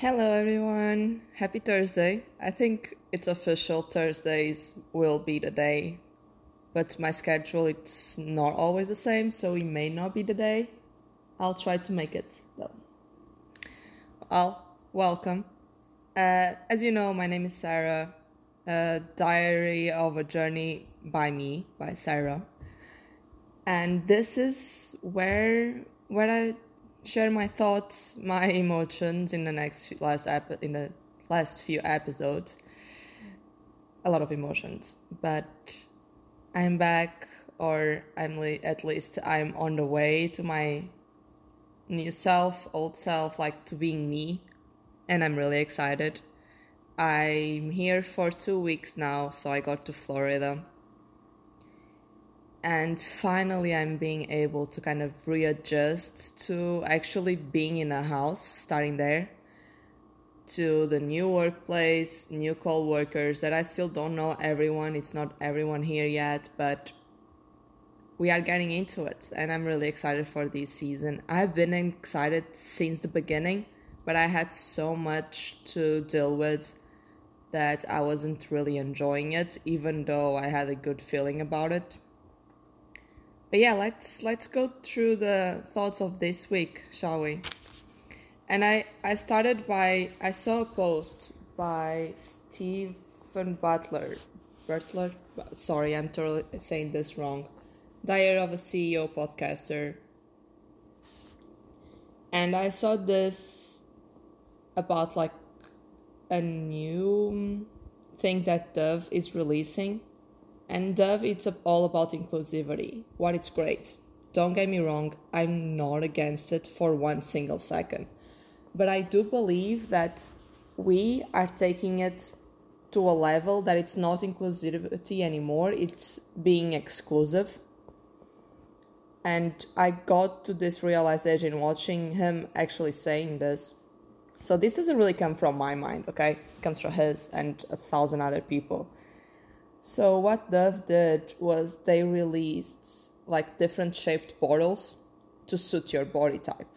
Hello, everyone. Happy Thursday. I think it's official. Thursdays will be the day, but my schedule it's not always the same, so it may not be the day. I'll try to make it though. Well, welcome. Uh, as you know, my name is Sarah. A Diary of a Journey by me, by Sarah, and this is where where I share my thoughts, my emotions in the next last ep- in the last few episodes. A lot of emotions, but I'm back, or I'm le- at least I'm on the way to my new self, old self, like to being me, and I'm really excited. I'm here for two weeks now, so I got to Florida and finally i'm being able to kind of readjust to actually being in a house starting there to the new workplace new co-workers that i still don't know everyone. It's not everyone here yet but we are getting into it. And i'm really excited for this season. I've been excited since the beginning but i had so much to deal with that i wasn't really enjoying it even though i had a good feeling about it but yeah, let's let's go through the thoughts of this week, shall we? And I I started by I saw a post by Stephen Butler, Butler. Sorry, I'm totally saying this wrong. Diary of a CEO podcaster. And I saw this about like a new thing that Dove is releasing and Dove, it's all about inclusivity. What it's great. Don't get me wrong, I'm not against it for one single second. But I do believe that we are taking it to a level that it's not inclusivity anymore, it's being exclusive. And I got to this realization watching him actually saying this. So this doesn't really come from my mind, okay? It comes from his and a thousand other people. So what Dove did was they released like different shaped bottles to suit your body type.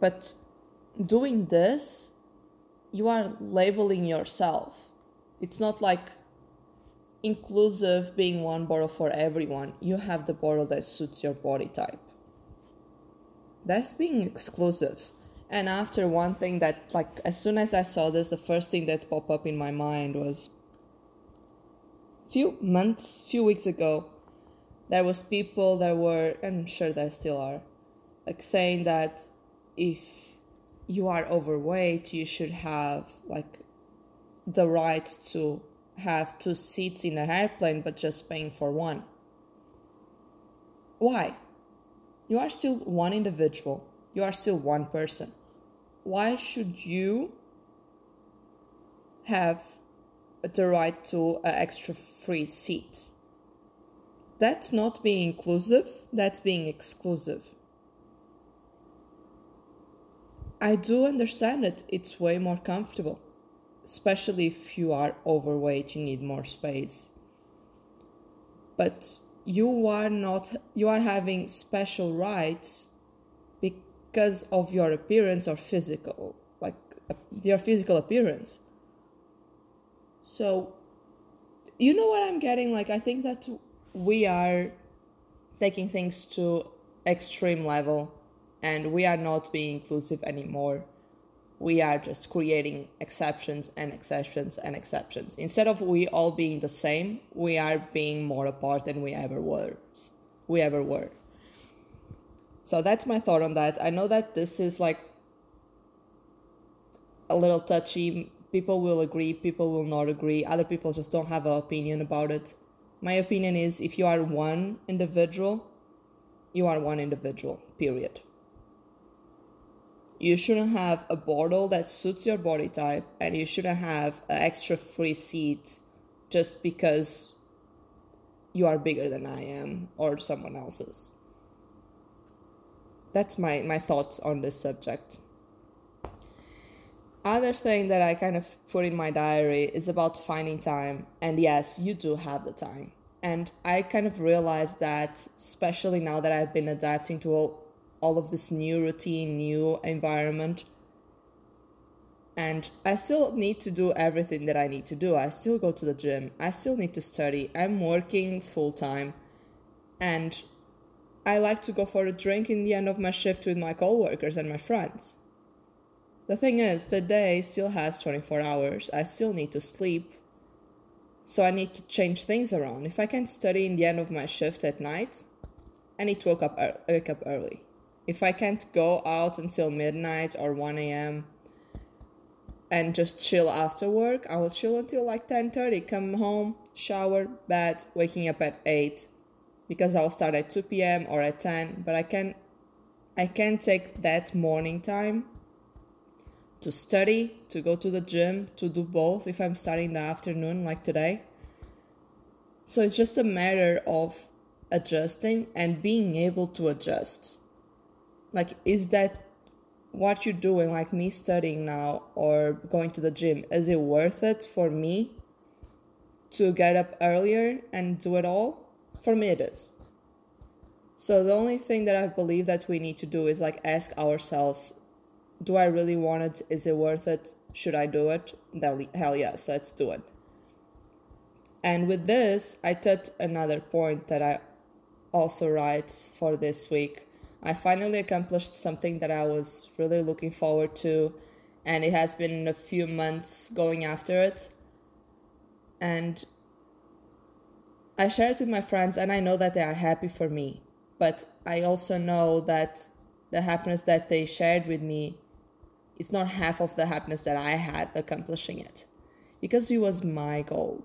But doing this, you are labeling yourself. It's not like inclusive being one bottle for everyone. You have the bottle that suits your body type. That's being exclusive. And after one thing that like as soon as I saw this, the first thing that popped up in my mind was few months, few weeks ago, there was people that were, I'm sure there still are, like saying that if you are overweight, you should have like the right to have two seats in an airplane, but just paying for one. Why? You are still one individual. You are still one person. Why should you have the right to an extra free seat. That's not being inclusive, that's being exclusive. I do understand it, it's way more comfortable, especially if you are overweight, you need more space. But you are not, you are having special rights because of your appearance or physical, like your physical appearance so, you know what I'm getting? Like, I think that we are taking things to extreme level and we are not being inclusive anymore. We are just creating exceptions and exceptions and exceptions. Instead of we all being the same, we are being more apart than we ever were. We ever were. So that's my thought on that. I know that this is like a little touchy people will agree, people will not agree, other people just don't have an opinion about it. My opinion is if you are one individual, you are one individual, period. You shouldn't have a bottle that suits your body type, and you shouldn't have an extra free seat just because you are bigger than I am or someone else's. That's my, my thoughts on this subject other thing that I kind of put in my diary is about finding time. And yes, you do have the time. And I kind of realized that, especially now that I've been adapting to all, all of this new routine, new environment, and I still need to do everything that I need to do. I still go to the gym. I still need to study. I'm working full time. And I like to go for a drink in the end of my shift with my coworkers and my friends. The thing is, the day still has 24 hours. I still need to sleep. So I need to change things around. If I can study in the end of my shift at night, I need to wake up, wake up early. If I can't go out until midnight or 1 a.m., and just chill after work. I will chill until like 10:30, come home, shower, bed, waking up at 8 because I'll start at 2 p.m. or at 10, but I can I can take that morning time to study, to go to the gym, to do both if I'm starting the afternoon like today. So it's just a matter of adjusting and being able to adjust. Like is that what you're doing, like me studying now or going to the gym, is it worth it for me to get up earlier and do it all? For me, it is. So the only thing that I believe that we need to do is like ask ourselves, do I really want it? Is it worth it? Should I do it? Hell yes, let's do it. And with this, I touch another point that I also write for this week I finally accomplished something that I was really looking forward to, and it has been a few months going after it. And I share it with my friends, and I know that they are happy for me, but I also know that the happiness that they shared with me is not half of the happiness that I had accomplishing it because it was my goal.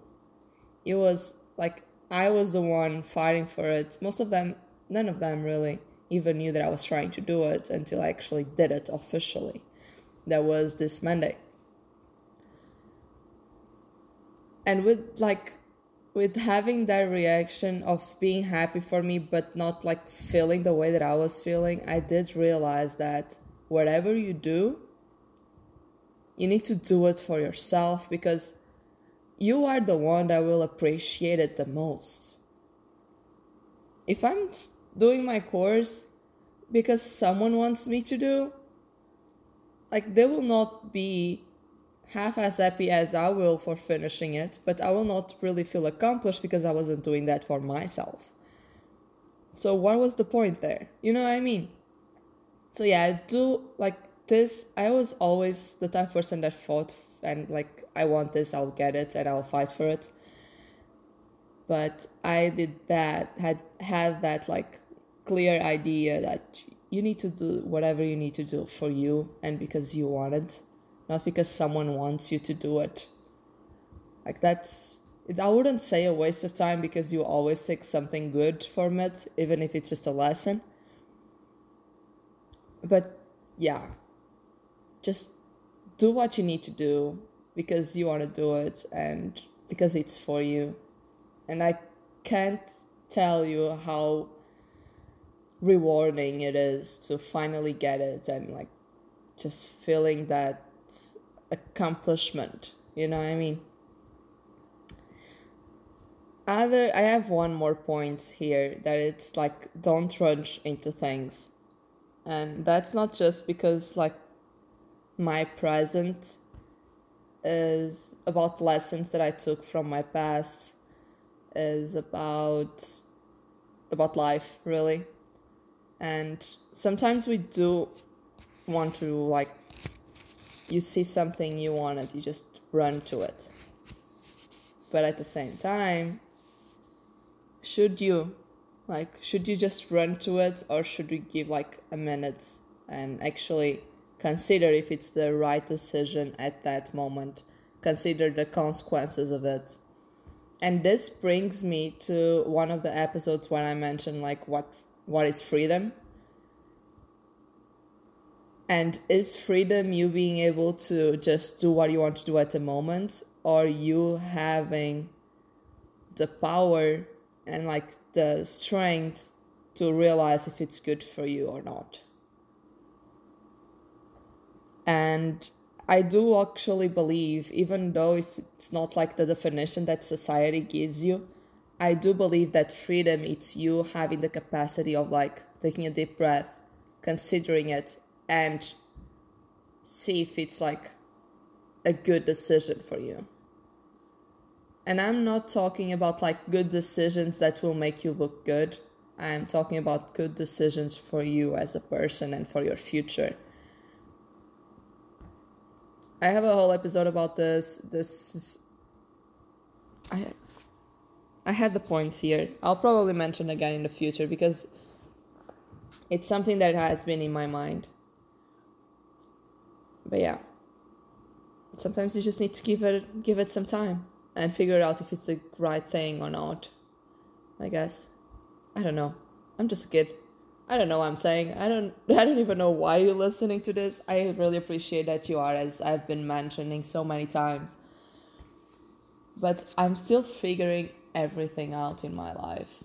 It was like I was the one fighting for it. Most of them, none of them really even knew that I was trying to do it until I actually did it officially. That was this Monday. And with like with having that reaction of being happy for me but not like feeling the way that I was feeling, I did realize that whatever you do, you need to do it for yourself because you are the one that will appreciate it the most. If I'm doing my course because someone wants me to do, like they will not be half as happy as I will for finishing it, but I will not really feel accomplished because I wasn't doing that for myself. So what was the point there? You know what I mean? So yeah, I do like this. I was always the type of person that fought and like I want this, I'll get it, and I'll fight for it. But I did that had had that like clear idea that you need to do whatever you need to do for you and because you want it, not because someone wants you to do it. Like that's I wouldn't say a waste of time because you always take something good from it, even if it's just a lesson. But yeah, just do what you need to do because you want to do it and because it's for you. And I can't tell you how rewarding it is to finally get it and like just feeling that accomplishment you know what i mean? Other i have one more point here that it's like don't rush into things. And that's not just because like my present is about lessons that i took from my past is about about life really. And sometimes we do want to like you see something you want it you just run to it. But at the same time should you like should you just run to it or should we give like a minute and actually consider if it's the right decision at that moment? Consider the consequences of it. And this brings me to one of the episodes when i mentioned like what what is freedom and is freedom you being able to just do what you want to do at the moment? Or you having the power and like the strength to realize if it's good for you or not? And I do actually believe, even though it's not like the definition that society gives you, I do believe that freedom it's you having the capacity of like taking a deep breath, considering it, and see if it's like a good decision for you. And I'm not talking about like good decisions that will make you look good. I'm talking about good decisions for you as a person and for your future. I have a whole episode about this. This is, I I had the points here. I'll probably mention again in the future because it's something that has been in my mind. But yeah. Sometimes you just need to give it give it some time and figure out if it's the right thing or not. I guess. I don't know. I'm just a kid. I don't know what I'm saying. I don't I don't even know why you're listening to this. I really appreciate that you are as I've been mentioning so many times. But I'm still figuring everything out in my life.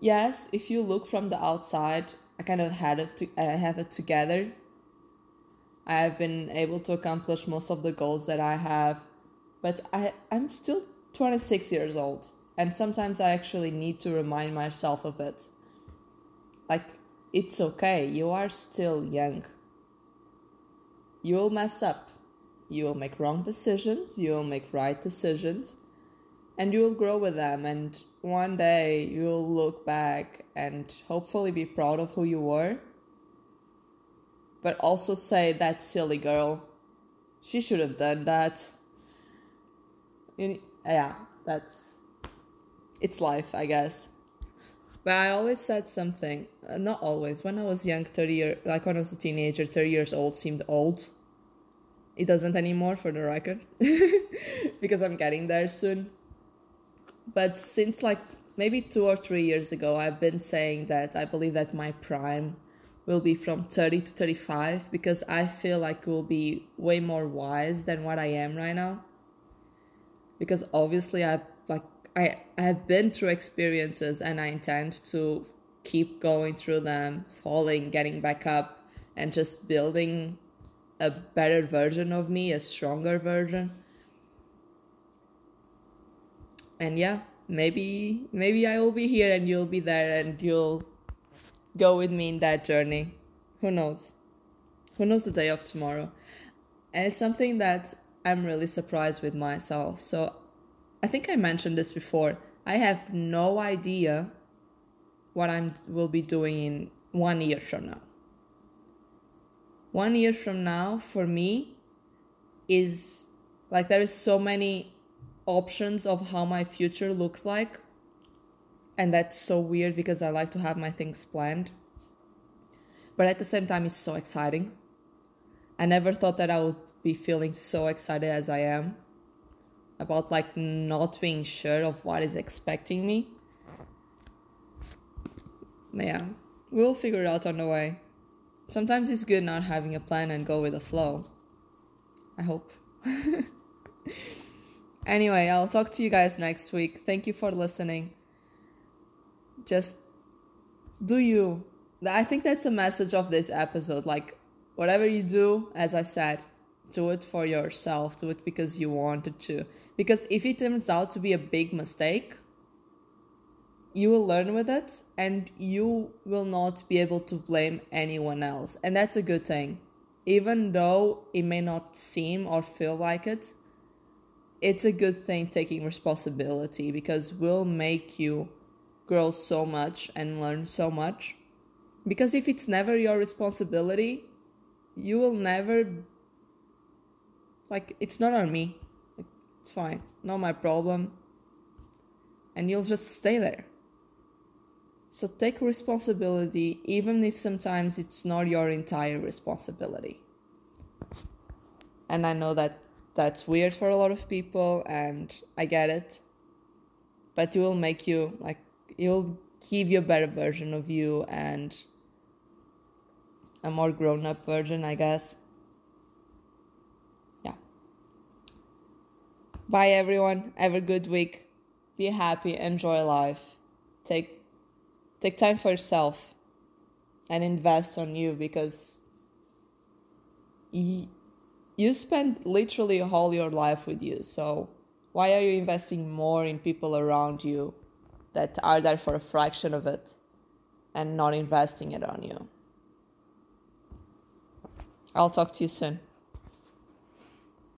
Yes, if you look from the outside, I kind of had it to, I have it together. I have been able to accomplish most of the goals that I have but I, I'm still 26 years old, and sometimes I actually need to remind myself of it. Like, it's okay, you are still young. You will mess up. You will make wrong decisions, you will make right decisions, and you will grow with them. And one day you will look back and hopefully be proud of who you were, but also say, That silly girl, she should have done that yeah, that's it's life, I guess. But I always said something. Uh, not always. When I was young, thirty year, like when I was a teenager, thirty years old seemed old. It doesn't anymore, for the record, because I'm getting there soon. But since like maybe two or three years ago, I've been saying that I believe that my prime will be from 30 to 35 because I feel like it will be way more wise than what I am right now because obviously I've like I I have been through experiences and I intend to keep going through them, falling, getting back up, and just building a better version of me, a stronger version. And yeah, maybe maybe I will be here and you'll be there and you'll go with me in that journey. Who knows? Who knows the day of tomorrow? And it's something that I'm really surprised with myself. So I think I mentioned this before. I have no idea what I will be doing in one year from now. One year from now, for me, is like there is so many options of how my future looks like. And that's so weird because I like to have my things planned. But at the same time, it's so exciting. I never thought that I would be feeling so excited as I am about like not being sure of what is expecting me. Yeah, we'll figure it out on the way. Sometimes it's good not having a plan and go with the flow. I hope. anyway, I'll talk to you guys next week. Thank you for listening. Just do you. I think that's a message of this episode. Like, whatever you do, as I said, do it for yourself do it because you wanted to because if it turns out to be a big mistake you will learn with it and you will not be able to blame anyone else and that's a good thing even though it may not seem or feel like it it's a good thing taking responsibility because will make you grow so much and learn so much because if it's never your responsibility you will never like, it's not on me. It's fine. Not my problem. And you'll just stay there. So take responsibility, even if sometimes it's not your entire responsibility. And I know that that's weird for a lot of people, and I get it. But it will make you, like, it'll give you a better version of you and a more grown up version, I guess. Yeah. Bye, everyone. Have a good week. Be happy. Enjoy life. Take take time for yourself and invest on you because you spend literally all your life with you. So why are you investing more in people around you that are there for a fraction of it and not investing it on you? I'll talk to you soon.